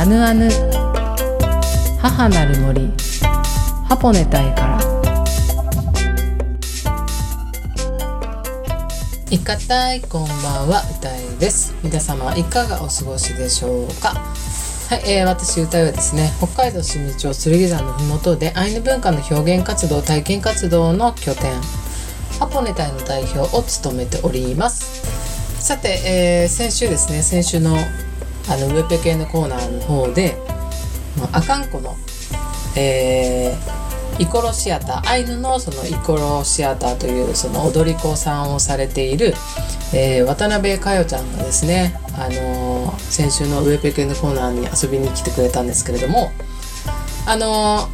アヌアヌ。母なる森。ハポネタイから。いかたいこんばんは歌いです。皆様いかがお過ごしでしょうか？はい、えー、私歌いはですね北海道新道町剣山のふもとでアイヌ文化の表現活動体験活動の拠点。ハポネタイの代表を務めております。さて、えー、先週ですね先週のあのウェペ系のコーナーの方であかんこの、えー、イコロシアターアイヌのそのイコロシアターというその踊り子さんをされている、えー、渡辺佳代ちゃんがですね、あのー、先週のウェペ系のコーナーに遊びに来てくれたんですけれどもあの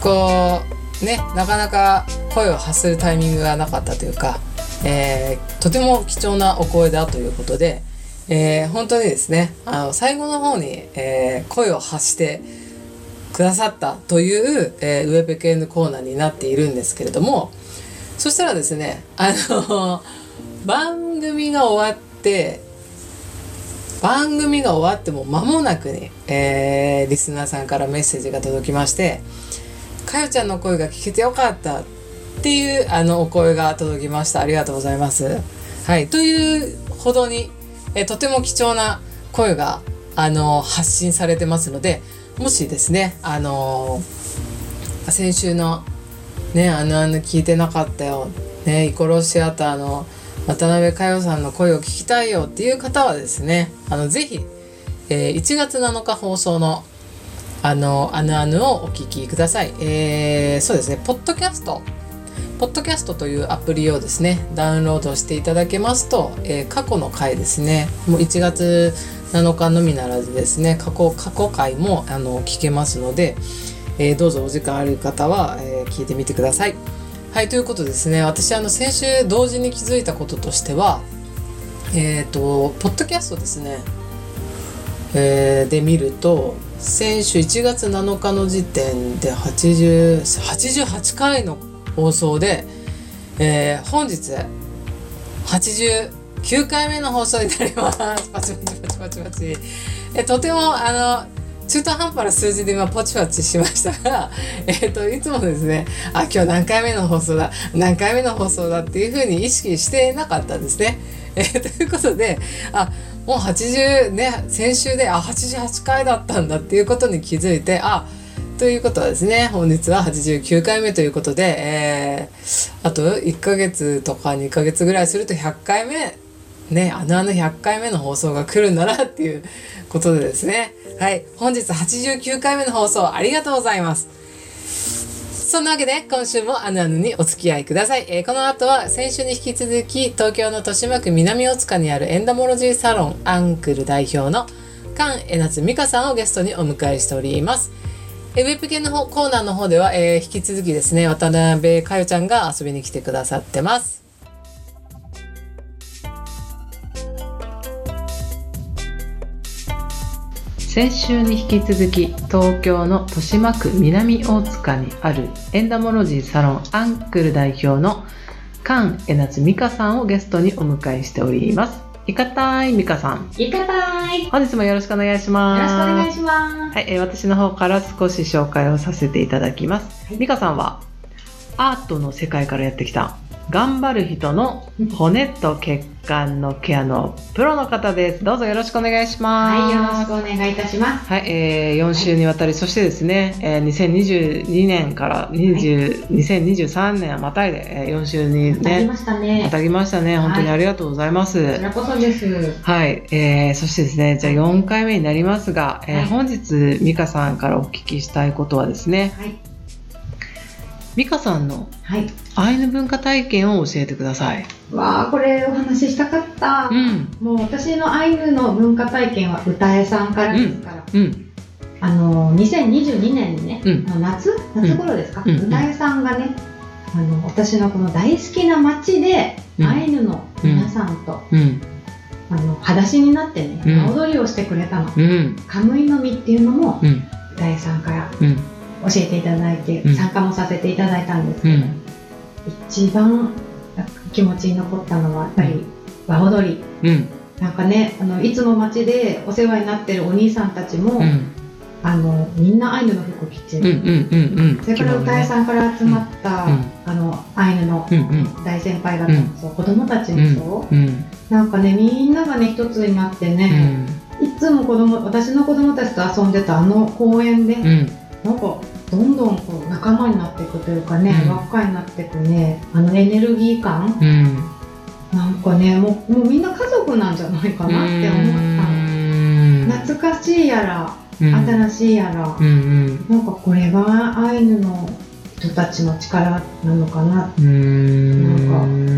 こうねなかなか声を発するタイミングがなかったというか、えとても貴重なお声だということでえー、本当にですねあの最後の方に、えー、声を発してくださったという、えー、ウェブ系のコーナーになっているんですけれどもそしたらですねあの番組が終わって番組が終わっても間もなくに、えー、リスナーさんからメッセージが届きまして「かよちゃんの声が聞けてよかった」っていうあのお声が届きましたありがとうございます。はい、というほどにえとても貴重な声があの発信されてますのでもしですねあの先週のねあのあの聞いてなかったよねイコロシアターの渡辺佳代さんの声を聞きたいよっていう方はですねあのぜひ、えー、1月7日放送のあのあぬあぬをお聞きください。えー、そうですねポッドキャストポッドキャストというアプリをですねダウンロードしていただけますと、えー、過去の回ですねもう1月7日のみならずですね過去過去回もあの聞けますので、えー、どうぞお時間ある方は、えー、聞いてみてください。はいということですね私あの先週同時に気づいたこととしてはえっ、ー、とポッドキャストですね、えー、で見ると先週1月7日の時点で80 88回の放送で、えー、本日89回目の放送になります。パチパチパチパチパチ。えとてもあの中途半端な数字で今ポチパチしましたが、えっ、といつもですねあ今日何回目の放送だ何回目の放送だっていうふうに意識してなかったんですね。えー、ということであもう80ね先週であ88回だったんだっていうことに気づいてあということはですね本日は89回目ということで、えー、あと1ヶ月とか2ヶ月ぐらいすると100回目ねあのあの100回目の放送が来るんだなっていうことでですね。はい本日89回目の放送ありがとうございます。そんなわけで今週もあぬあぬにお付き合いください、えー、この後は先週に引き続き東京の豊島区南大塚にあるエンダモロジーサロンアンクル代表の菅江夏美香さんをゲストにお迎えしております。えウェブ系のコーナーの方では、えー、引き続きですね渡辺佳代ちゃんが遊びに来てくださってます。先週に引き続き東京の豊島区南大塚にあるエンダモロジーサロンアンクル代表の菅江夏美香さんをゲストにお迎えしております。いかたいみかさん。いかたい。本日もよろしくお願いします。よろしくお願いします。はい、えー、私の方から少し紹介をさせていただきます。はい、みかさんは、アートの世界からやってきた頑張る人の骨と血管のケアのプロの方です。どうぞよろしくお願いします。はい、よろしくお願いいたします。はい、えー、4週にわたり、はい、そしてですね、えー、2022年から20、はい、2023年はまたいで、えー、4週にね、またぎましたね。またぎましたね。本当にありがとうございます。はい、こちらこそです。はい、えー、そしてですね、じゃあ4回目になりますが、えー、本日、美香さんからお聞きしたいことはですね、はい美香さんのアイヌ文化体験を教えてください。わあこれお話ししたかった、うん、もう私のアイヌの文化体験は歌えさんからですから、うん。うん、あの2022年にね、夏夏頃ですか、歌えさんがねあの私のこの大好きな街で、アイヌの皆さんと、あの裸足になってね、踊りをしてくれたの、カムイの実っていうのも、歌えさんから、教えていただいて、参加もさせていただいたんですけど、うん、一番気持ちに残ったのはやっぱり和踊り、うん、なんかねあのいつも街でお世話になってるお兄さんたちも、あのみんなアイヌの服着てる、それから歌いさんから集まった、うん、あのアイヌの大先輩方もそう、子供たちもそう、なんかねみんながね一つになってね、いつも子供私の子供たちと遊んでたあの公園で、うん、なんかどんどんこう仲間になっていくというかね、うん、輪っかになっていくねあのエネルギー感、うん、なんかねもうもうみんな家族なんじゃないかなって思った懐かしいやら、新しいやら、うんうん、なんかこれがアイヌの人たちの力なのかな。なんか、うん、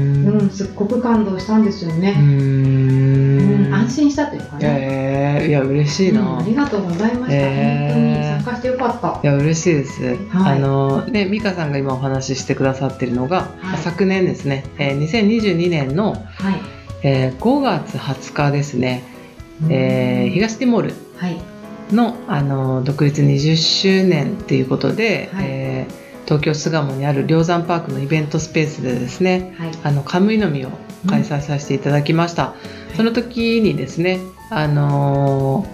すっごく感動したんですよね。うん。安心したというかね。えー、いや嬉しいな、うん、ありがとうございました、えー、本当に参加してよかった。いや嬉しいです。はい、あのね美香さんが今お話ししてくださってるのが、はい、昨年ですね、えー、2022年の、はい。えー、5月20日ですね、えー、東ティモールの、あの独立20周年っていうことで、はい、えー東京巣鴨にある梁山パークのイベントスペースでですね、はい、あのカムイの実を開催させていただきました、うん、その時にですねあの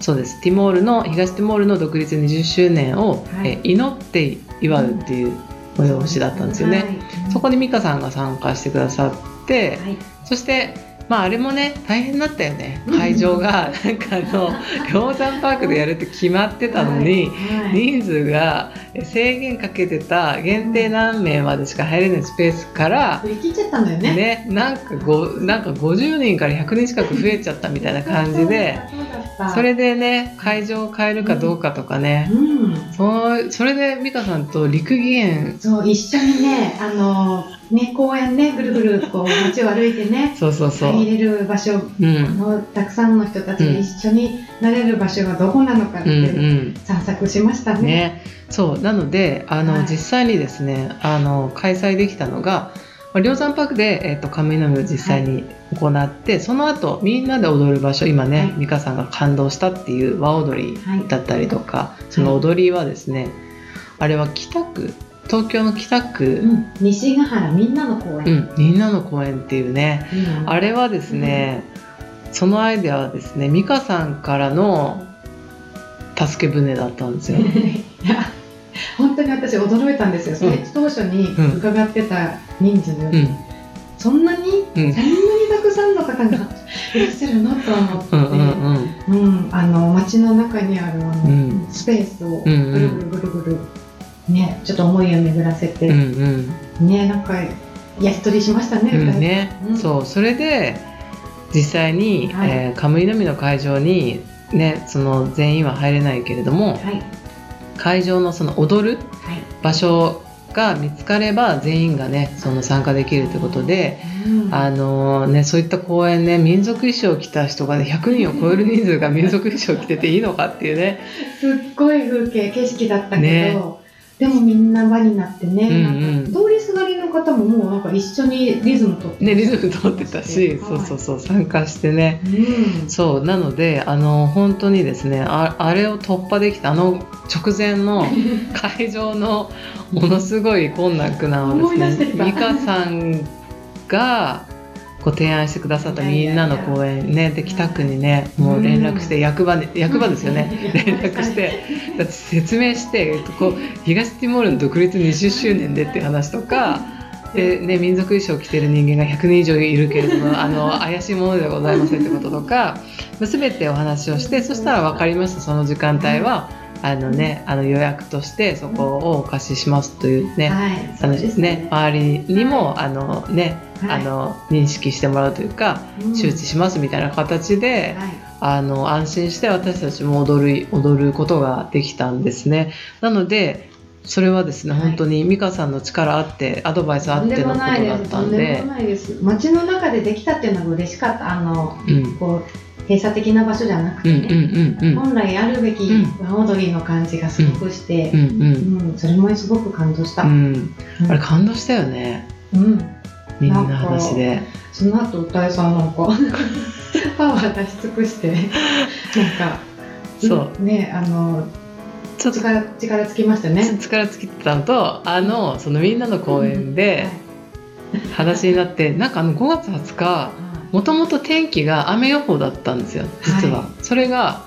ー、そうです。ティモールの東ティモールの独立20周年を、はい、え祈って祝うっていう催しだったんですよね、はい、そこに美香さんが参加してくださって、そしてまああれもね大変だったよね。会場が。なんかあの 氷山パークでやるって決まってたのに、人数が制限かけてた限定何名までしか入れないスペースからね。なんかごなんか50人から100人近く増えちゃったみたいな感じでそれでね会場を変えるかどうかとかね、うん、そそれで美香さんと陸義園。そう一緒にねあのね公園ねぐるぐるこう 街を歩いてねそうそうそう。入れる場所、うん、のたくさんの人たちが一緒になれる場所がどこなのかって散策しましたね。うんうん、ね。そう。なのであの、はい、実際にですねあの開催できたのが梁山パークで、えーと、カムイの実を実際に行って、はい、その後みんなで踊る場所今ね、はい、美香さんが感動したっていう和踊りだったりとか、はい、その踊りはですね、あれは北区東京の北区、うん、西ヶ原みんなの公園、うん、みんなの公園っていうね、うん、あれはですね、そのアイデアはですね美香さんからの助け舟だったんですよ。本当に私驚いたんですよ、うん、当初に伺ってた人数。そんなに、うん、そんなにたくさんの方が いらっしゃるなと思って、うんあの街の中にあるあの、スペースをぐるぐるぐるぐる、ね、ちょっと思いを巡らせて、うんうん、ねなんか焼き鳥しましたね,、ね。そうそれで実際に、はい、えー、カムイのみの会場にね、その全員は入れないけれども、はい、会場のその踊る場所が見つかれば全員がねその参加できるということで、うん、あのね、そういった公演ね民族衣装を着た人がね100人を超える人数が民族衣装を着てていいのかっていうね。すっごい風景景色だったけど、ね、でもみんな輪になってね、うんうん、通りすがりの方ももうなんか一緒にリズムとってねリズムとってたし、そうそうそう参加してね、うん、そうなのであの本当にですねああれを突破できたあの直前の 会場のものすごい困難なをですね美香さんがご提案してくださったみんなの公演ねで北区にねもう連絡して役場で役場ですよね。連絡して。だって説明してこう東ティモールの独立20周年でっていう話とか。でね、民族衣装を着てる人間が100人以上いるけれども あの怪しいものではございませんってこととか全てお話をしてそしたら分かりましたその時間帯は。あのね、あの予約としてそこをお貸ししますというね、はい、あのね周りにもあのねはい、あの認識してもらうというか、うん、周知しますみたいな形で、はい、あの安心して私たちも踊る踊ることができたんですね。なのでそれはですね、はい、本当に美香さんの力あってアドバイスあってのことだったんで。街の中でできたっていうのが嬉しかった。あの、うん、こう閉鎖的な場所じゃなくてね、本来あるべき和踊りの感じがすごくして、うん、うん、それもすごく感動した、あれ感動したよね。うんみんな話でその後歌いさんなんかパワー出し尽くしてなんかそう。ねあのちょっと力力つきましたね。力つきたのとあのそのみんなの公演で話になって、なんかあの5月20日もともと天気が雨予報だったんですよ実は、はい、それが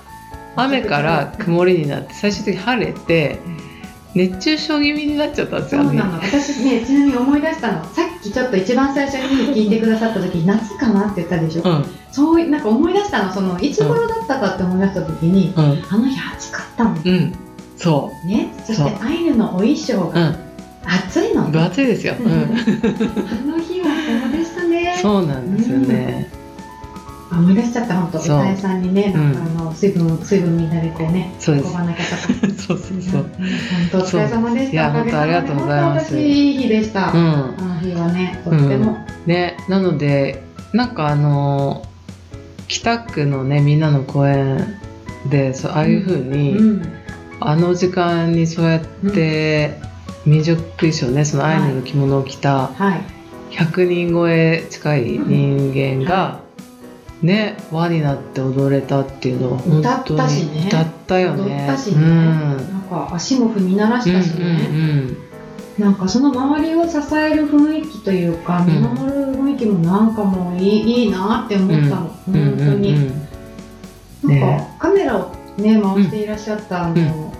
雨から曇りになって最終的に晴れて熱中症気味になっちゃったんですよね。そうなの。私ねちなみに思い出したの。さっきちょっと一番最初に聞いてくださった時夏かなって言ったでしょ、うん、そうなんか思い出したの。そのいつ頃だったかって思い出した時に、うん、あの日暑かったの、うん、そう。ね。そしてアイヌのお衣装が暑いの、分厚いですよ、うん、あの日はそうでしたね。そうなんですよね、思い出しちゃった本当。歌いさんにねなん。かあの水分水分みんなでこうねそうです。運ばなきゃと。かそうそうそう本当。お疲れ様でした。いや本当ありがとうございます。いい日でした、うん、あの日はねとっても、ねなのでなんかあの北区のねみんなの公園でそうああいうふうに、ん、あの時間にそうやって、民族衣装ねそのアイヌの着物を着た100人超え近い人間が、ね輪になって踊れたっていうのは歌ったしね。歌ったよね。歌ったしね、うん、なんか足も踏み鳴らしたしね、うんうんうんなんかその周りを支える雰囲気というか、見守る雰囲気もなんかもういいいいなって思ったの、うん、本当に、うんうんうん、なんか、カメラをね回していらっしゃったあの、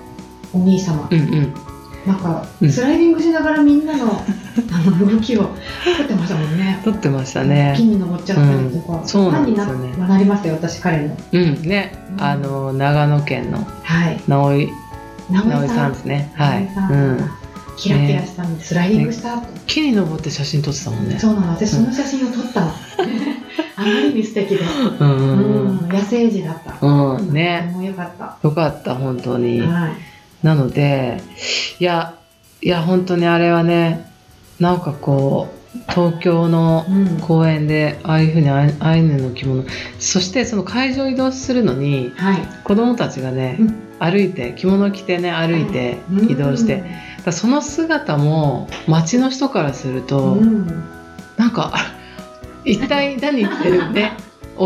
お兄様、うんうんなんかスライディングしながらみんなの あの動きを撮ってましたもんね。撮ってましたね。木に登っちゃったりとか。うん、そうなんですよね。なりましたよ私彼の。うんね、うん、あの長野県の直井、直井さんですね。はい。うん。キラキラしたんで、スライディングした後、木に登って写真撮ってたもんね。そうなの。私その写真を撮ったの。あまりに素敵で。うん。野生児だった。うん。ね。もよかった。よかった本当に。はい。なのでいやいや本当にあれはねなんかこう東京の公園でああいうふうにアイヌの着物そしてその会場移動するのに、はい、子供たちがね、うん、歩いて着物着てね歩いて移動して、はい、その姿も街の人からすると、うん、なんか一体何言ってるね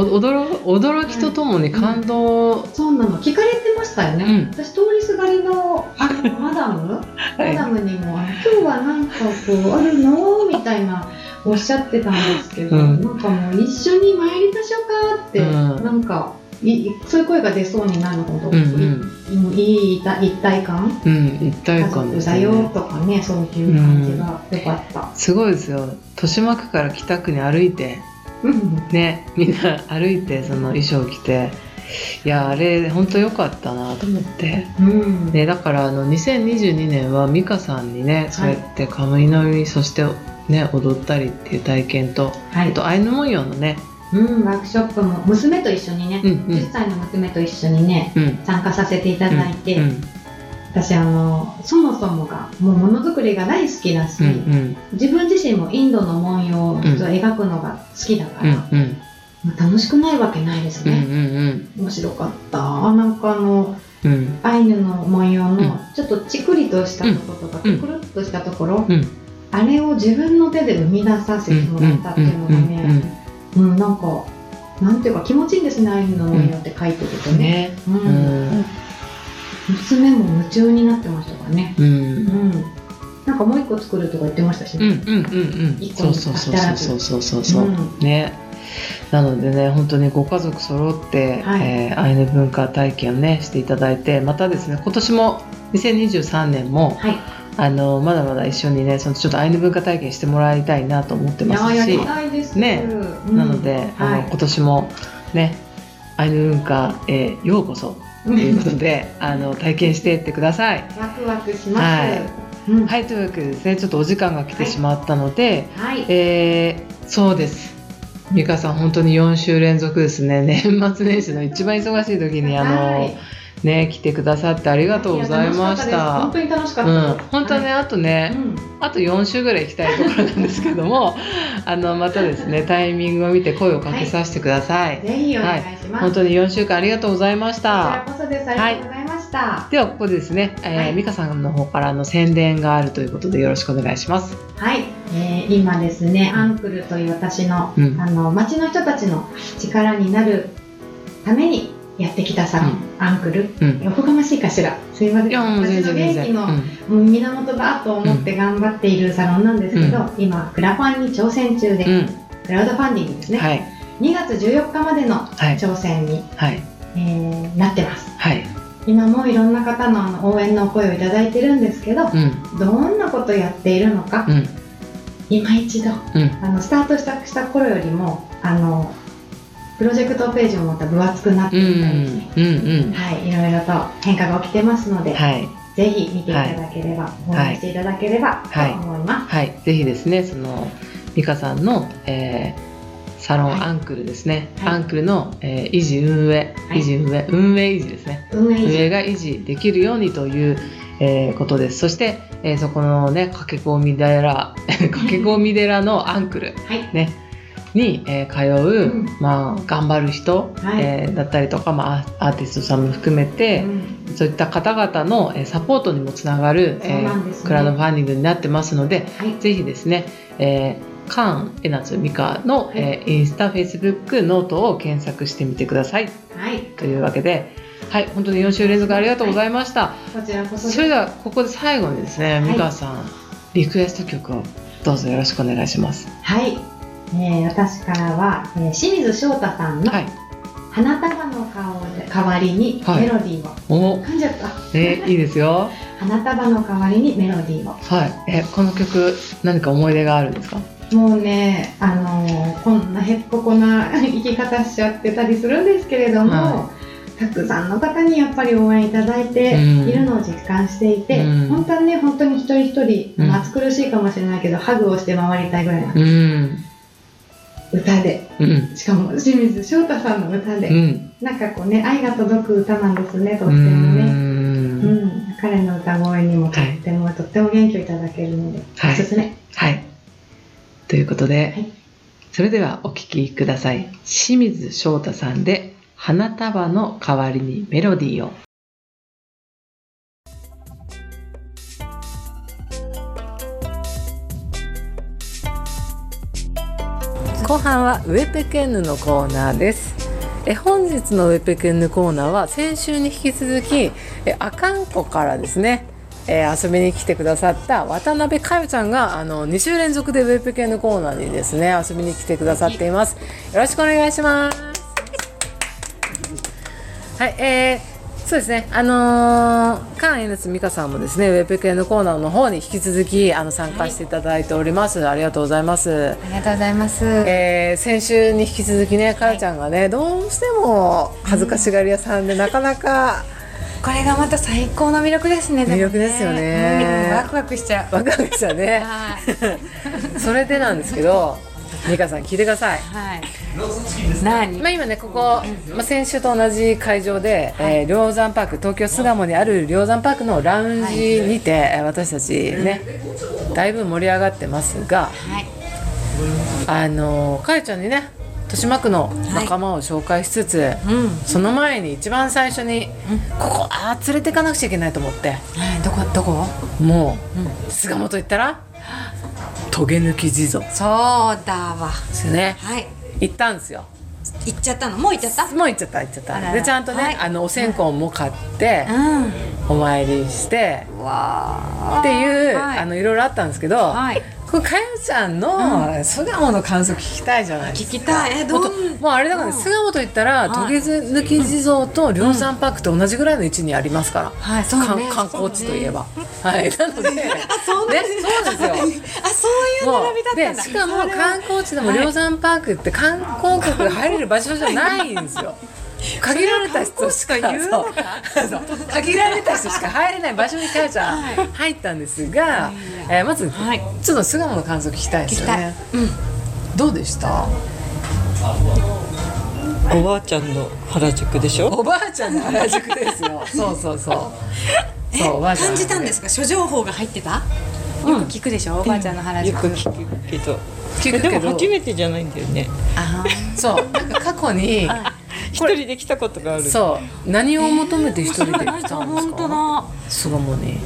驚驚きとともに感動、はい、そうなの聞かれてましたよね、うん、私通りすがりのあのマダム、マダムにも「今日はなんかこうあるの?」みたいなおっしゃってたんですけど、うん、なんかもう一緒に参りましょうかって、うん、なんかいそういう声が出そうになるほど、うんうん、いい一体感、うん、一体感です、ね、だよとかねそういう感じがよかった、すごいですよ。豊島区から北区に歩いて ねみんな歩いてその衣装を着て。いやあれ本当良かったなと思って、うん、ね、だからあの2022年は美香さんにねそうやってカムイの実そしてね踊ったりっていう体験と、はい、あとアイヌ文様のね。うん、ワークショップも娘と一緒にね、うんうん、10歳の娘と一緒にね、うん、参加させていただいて、うんうん、私あのそもそもがもうものづくりが大好きだし、うんうん、自分自身もインドの文様を描くのが好きだから、うんうん。まあ、楽しくないわけないですね、うんうんうん、面白かった。なんかあの、うん、アイヌの文様のちょっとチクリとしたところとか、くるっとしたところ、あれを自分の手で生み出させてもらったっていうのがね、うん、なんかなんていうか気持ちいいんですねアイヌの文様って書いてるとね。うん娘も夢中になってましたからね。うん。うん、なんかもう一個作るとか言ってましたしね。うんうんうんうん。一個にそうそうそうそうそう。そう、うん、ね。なのでね本当にご家族揃って、はい、えー、アイヌ文化体験をねしていただいてまたですね今年も2023年も、はい、あのまだまだ一緒にねそのちょっとアイヌ文化体験してもらいたいなと思ってますし。ね、うん、なので、あの、はい、今年もねアイヌ文化へようこそということで、あの体験していってください。ワクワクします。はい、うん、はい、というわけでですね、ちょっとお時間が来てしまったので、はい、えー、そうです。美香さん本当に4週連続ですね。年末年始の一番忙しい時にあの。はいね来てくださってありがとうございました。本当に楽しかった。うん、本当ね、はい、あとね、うん、あと4週ぐらい行きたいところなんですけども、あのまたですねタイミングを見て声をかけさせてください。はい、ぜひお願いします、はい、本当に4週間ありがとうございました。こちらこそです。ありがとうございました。はい、ではここでですね、えー、美香さんの方からの宣伝があるということでよろしくお願いします。はい、えー、今ですねアンクルという私の、うん、あの町の人たちの力になるためにやってきたサロン、うん、アンクル、うん、おこがましいかしら？すいません。私の元気の、うん、源だと思って頑張っているサロンなんですけど、今クラファンに挑戦中で、クラウドファンディングですね、はい、2月14日までの挑戦に、はい、えー、なってます。はい。今もいろんな方のあの応援の声をいただいてるんですけど、うん、どんなことやっているのか、うん、今一度、うん、あのスタートしたした頃よりもあのプロジェクトページもまた分厚くなってみたりですね、うんうん、はい、いろいろと変化が起きてますので、はい、ぜひ見ていただければ、応援していただければと思います。はい、はい、ぜひですねその美香さんの、えーサロンアンクルですね、はい、アンクルの、えー、維持運営、維持運営。運営維持ですね。運営が維持できるようにという、えー、ことです。そして、えー、そこのね駆け込み寺 駆け込み寺のアンクル、はい、ねに、えー、通う、うん、まあ、頑張る人、はい、えー、だったりとか、まあ、アーティストさんも含めて、うん、そういった方々の、えー、サポートにもつながる、ね、えー、クラウドファンディングになってますので、はい、ぜひですね、えーカーン、エナツ、ミカの、はい、えー、インスタ、フェイスブック、ノートを検索してみてください。はい。というわけで、はい、本当に4週連続ありがとうございました。はい、こちらこそそれでは、ここで最後にですね、ミカさん、リクエスト曲をどうぞよろしくお願いします。はい。えー、私からは、えー、清水翔太さんの、はい。花束の代わりにメロディーを、はい、噛んじゃった。えー、いいですよ。花束の代わりにメロディーを。はい。えこの曲何か思い出があるんですか？もうね、あのー、こんなへっぽこな生き方しちゃってたりするんですけれども、はい、たくさんの方にやっぱり応援いただいているのを実感していて、うん、本当はね本当に一人一人、うん、暑苦しいかもしれないけどハグをして回りたいぐらいなんです、うん、歌で、しかも清水翔太さんの歌で、うん、なんかこうね愛が届く歌なんですねとってもね。うん。彼の歌声にもとっても、はい、とっても元気をいただけるので、はい、おすすめ。はい。ということで、はい、それではお聴きください。清水翔太さんで花束の代わりにメロディーを。後半はウェペケンヌのコーナーです。え本日のウェペケンヌコーナーは先週に引き続きえアカンコからですねえー、遊びに来てくださった渡辺佳代ちゃんがあの2週連続でウェブ系のコーナーにですね遊びに来てくださっていますよろしくお願いしますはいえーそうですね、あのー、カンエネス美香さんもですね、ウェブ系のコーナーの方に引き続きあの参加していただいております、はい、ありがとうございます。ありがとうございます。えー、先週に引き続きね、かよちゃんがね、どうしても恥ずかしがり屋さんで、なかなかこれがまた最高の魅力ですね。魅力ですよね。ワクワクしちゃう。ワクワクしちゃうね。それでなんですけど、美香さん聞いてください。はい。何？まあ今ねここ、まあ先週と同じ会場で、はえ梁山パーク東京巣鴨にある梁山パークのラウンジにて、はい、私たちねだいぶ盛り上がってますが、はい、あのかよちゃんにね豊島区の仲間を紹介しつつ、はいうん、その前に一番最初に、うん、ここあ連れていかなくちゃいけないと思って、はい、どこどこ？もう、うん、巣鴨と言ったらトゲ抜き地蔵。そうだわ。ですね。はい。行ったんですよ。行っちゃったの？もう行っちゃった？もう行っちゃった行っちゃった。でちゃんとね、はい、あのお線香も買って、うん、お参りして。わっていう、はい、あのいろいろあったんですけど、はい、これかよちゃん。の巣鴨の感想聞きたいじゃないですか。聞きたい。えどう？もうあれだから、ね、巣鴨といったら渡月抜き地蔵と梁山パークと同じぐらいの位置にありますから、はい。そうね、観光地といえば、はい。なので。あそうね。そうですよ。あそういう並びだったんだ。しかも観光地でも梁山パークって観光客が入れる場所じゃないんですよ限られた人しか言うのか？限られた人しか入れない場所にかよちゃん入ったんですが、えー、まず、はい、ちょっと巣鴨の感想聞きたいですよね、うん、どうでした？おばあちゃんの原宿でしょ？おばあちゃんの原宿ですよ。そうそうそう。そうおばあちゃん感じたんですか？諸情報が入ってた？よく聞くでしょ、うん、おばあちゃんの原宿。よく聞くけど。聞くけど。でも初めてじゃないんだよね。あそう。なんか過去に一人で来たことがある。そう。何を求めて一人で来たんですか？本当だ。巣鴨に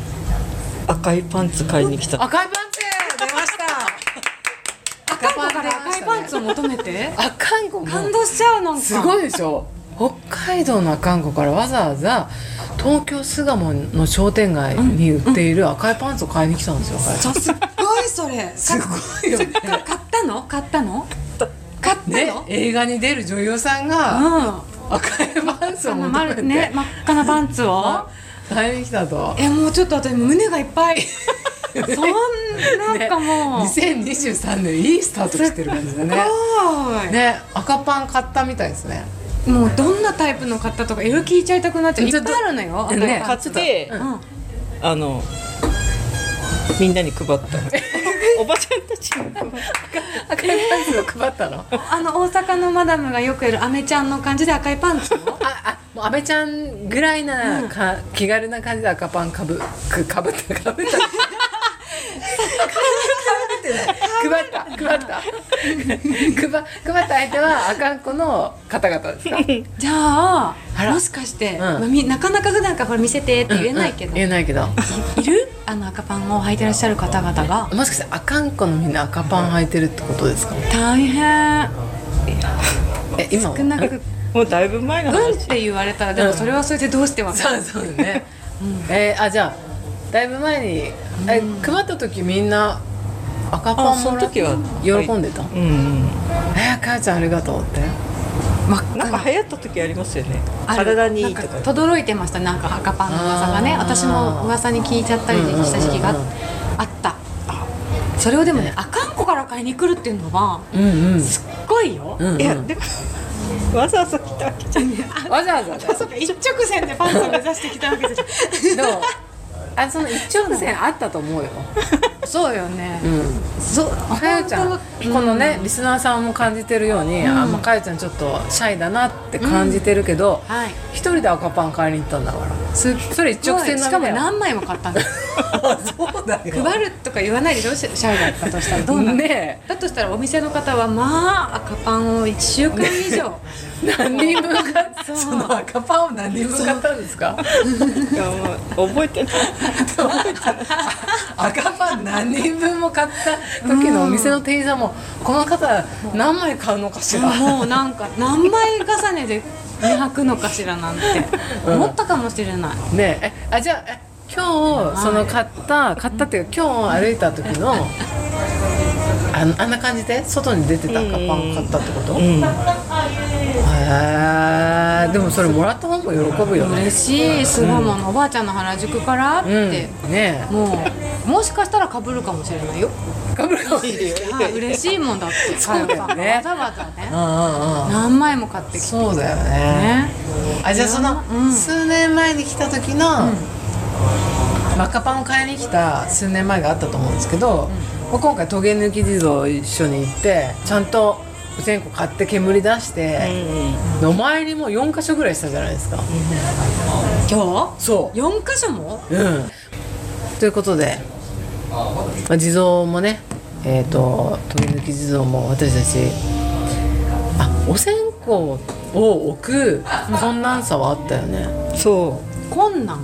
赤いパンツ買いに来た。赤いパンツ！出ました。赤パンから赤いパンツを求めて？赤んこ感動しちゃうなんすごいでしょ？北海道の赤んこからわざわざ東京巣鴨の商店街に売っている赤いパンツを買いに来たんですよ、うんうん、すごいそれ。すごいよね。買ったの？買ったの？映画に出る女優さんが、赤いパンツを求めて、ね、真っ赤なパンツを。買いに来たと。えもうちょっと私胸がいっぱい。そんなんかもう、ね、2023年いいスタートしてる感じだね。ね赤パン買ったみたいですね。もうどんなタイプの買ったとか色聞いちゃいたくなっちゃう。いっぱいあるのよ、ね、買って、うん、あのみんなに配ったおばちゃんたちに赤いパンツを配ったの？あの大阪のマダムがよくやるアメちゃんの感じで赤いパンツをああもう阿部ちゃんぐらいなか、うん、気軽な感じで赤パンかぶくかぶったかぶった 配った配った配配った相手は赤ん子の方々ですかじゃあもしかして、うんまあ、なかなか普段から見せてって言えない。けど、言えない。けどい。るあの赤パンを履い。てらっしゃる方々がもしかして赤ん子のみんな赤パン履い。てるってことですか大変え今少なくもうだい。ぶ前の話うんって言われたらでもそれはそれでどうしてわかる、そうそうね、うん、えー、あじゃあだい。ぶ前に、え配った時みんな赤パンもらって喜んでた、うんうん、えー、かやちゃんありがとうって。まあ、なんか流行った時ありますよね。体にいいとか。とどろいてました。なんか赤パンの噂がね私も噂に聞いちゃったりした時期があった。それをでもね赤ん子から買いに来るっていうのは、うんうん、すっごいよ、うんうん、いやでもわざわざ来たわけじゃねえ わざわざ一直線でパンツを目指してきたわけじゃでも あその一直線あったと思うよそうよね、うん、そうかよちゃん。このね、リスナーさんも感じてるように、うん、あまあかよちゃんちょっとシャイだなって感じてるけど、うん。はい、一人で赤パン買いに行ったんだから。それ一直線しかも何枚も買ったんだ そうだよ。配るとか言わないでしょシャイだったとしたらどうなの、ね、だとしたらお店の方はまあ赤パンを1週間以上。何人分買ったその赤パンを何人分買ったんですか覚えてない赤パン何人分も買った時のお店の店員さん。も、この方何枚買うのかしら、もうなんか何枚重ねで履くのかしらなんて。思ったかもしれない、うん、ねえ。あじゃあ今日その買った買ったっていうか今日歩いた時のああんな感じで外に出てた赤パン買ったってこと、うん、へえでもそれもらった方も喜ぶよね。嬉しい。すごいもの、おばあちゃんの原宿からって、うん、ね。もうもしかしたらかぶるかもしれないよ。かぶるかもしれない。嬉しいもんだって。そうだよね。わざわざね、うんうん、何枚も買ってきてそうだよね。ね。あじゃあその、数年前に来た時の、マカパンを買いに来た数年前があったと思うんですけど、うん、今回トゲ抜き地蔵一緒に行ってちゃんと全個買って煙出して、うん、お参りも4か所ぐらいしたじゃないですか、うん、今日？そう。4か所も？うん。ということで、まあ、地蔵もねえっ、ー、とトゲ抜き地蔵も私たちあお線香を置く困難さはあったよね。そう。困難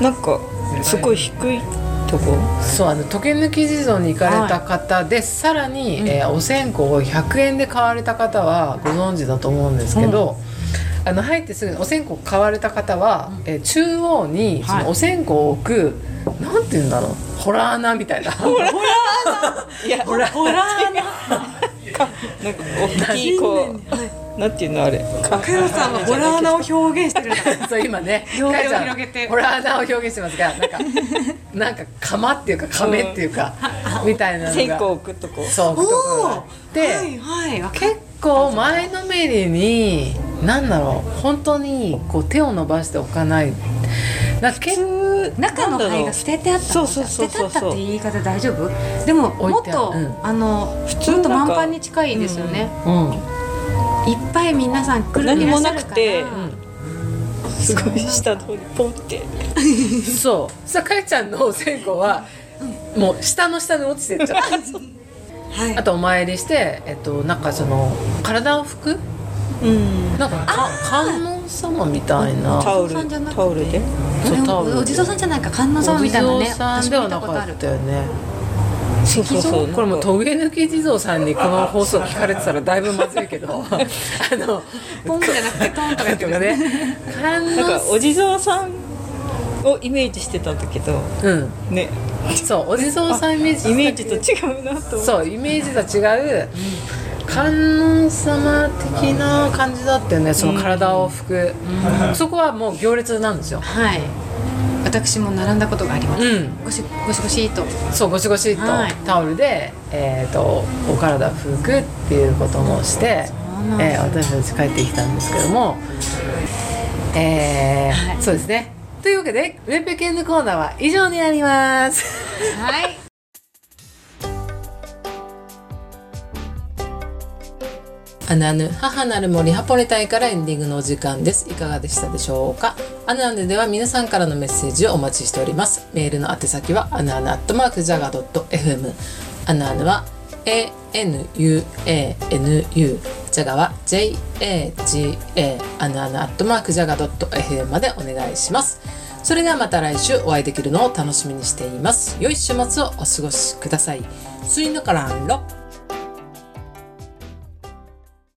なんかすごい低いとこ？そうあの時計抜き地蔵に行かれた方で、はい、さらに、うん、えー、お線香を100円で買われた方はご存知だと思うんですけど、うん、あの入ってすぐにお線香買われた方は、うん、えー、中央にそのお線香を置く、はい、なんて言うんだろう。ホラー穴みたいな。ホラー穴。いやホラー穴。なんか大きいこうなんていうのあれ？かよさんはホラー穴を表現してるそう今ね。両手を広げて。ホラー穴を表現してますがなんか なんか釜っていうか亀っていうか、うん、みたいなのが。線香置くとこそう置くとこで、はいはい、結構前のめりになんだろう本当にこう手を伸ばしておかない。なんか中の灰が捨ててあったそうそうそう捨ててあったって言い方大丈夫？でももっと、うん、あの普通と満帆に近いですよね、うん、うんいっぱい皆さん来る何もなくて、すごい下の方にポンって。そう。さかえちゃんの線香は、もう下の下に落ちてっちゃった。はい、あとお参りして、えっと、なんかその体を拭く、うん、なんかか観音様みたいな。タオルタオルでそうタオルお地蔵さんじゃないか観音様みたいなねお地蔵さんではなかったよねそうそうそう。これもトゲ抜き地蔵さんにこの放送聞かれてたらだいぶまずいけど。あのポンじゃなくてトンとか言ってね。なんかお地蔵さんをイメージしてたんだけど、うん、ね。そうお地蔵さんイメージイメージと違うなとそうイメージと違う。観音様的な感じだったよねその体を拭く、うん、そこはもう行列なんですよ。はい私も並んだことがあります、うん、ゴシゴシゴシと。そうゴシゴシと。タオルで、えーと、お体拭くっていうこともして、えー、私たち帰ってきたんですけども。えー、はい、そうですね。というわけでウェブ系のコーナーは以上になります。はい。アナヌ母なる森ハポネ隊からエンディングのお時間です。いかがでしたでしょうか？アナヌでは皆さんからのメッセージをお待ちしております。メールの宛先はアナヌアットマークジャガドット FM アナヌは ANUANU ジャガは JAGA アナヌアットマークジャガドット FM までお願いします。それではまた来週お会いできるのを楽しみにしています。良い週末をお過ごしください。スインドカランロ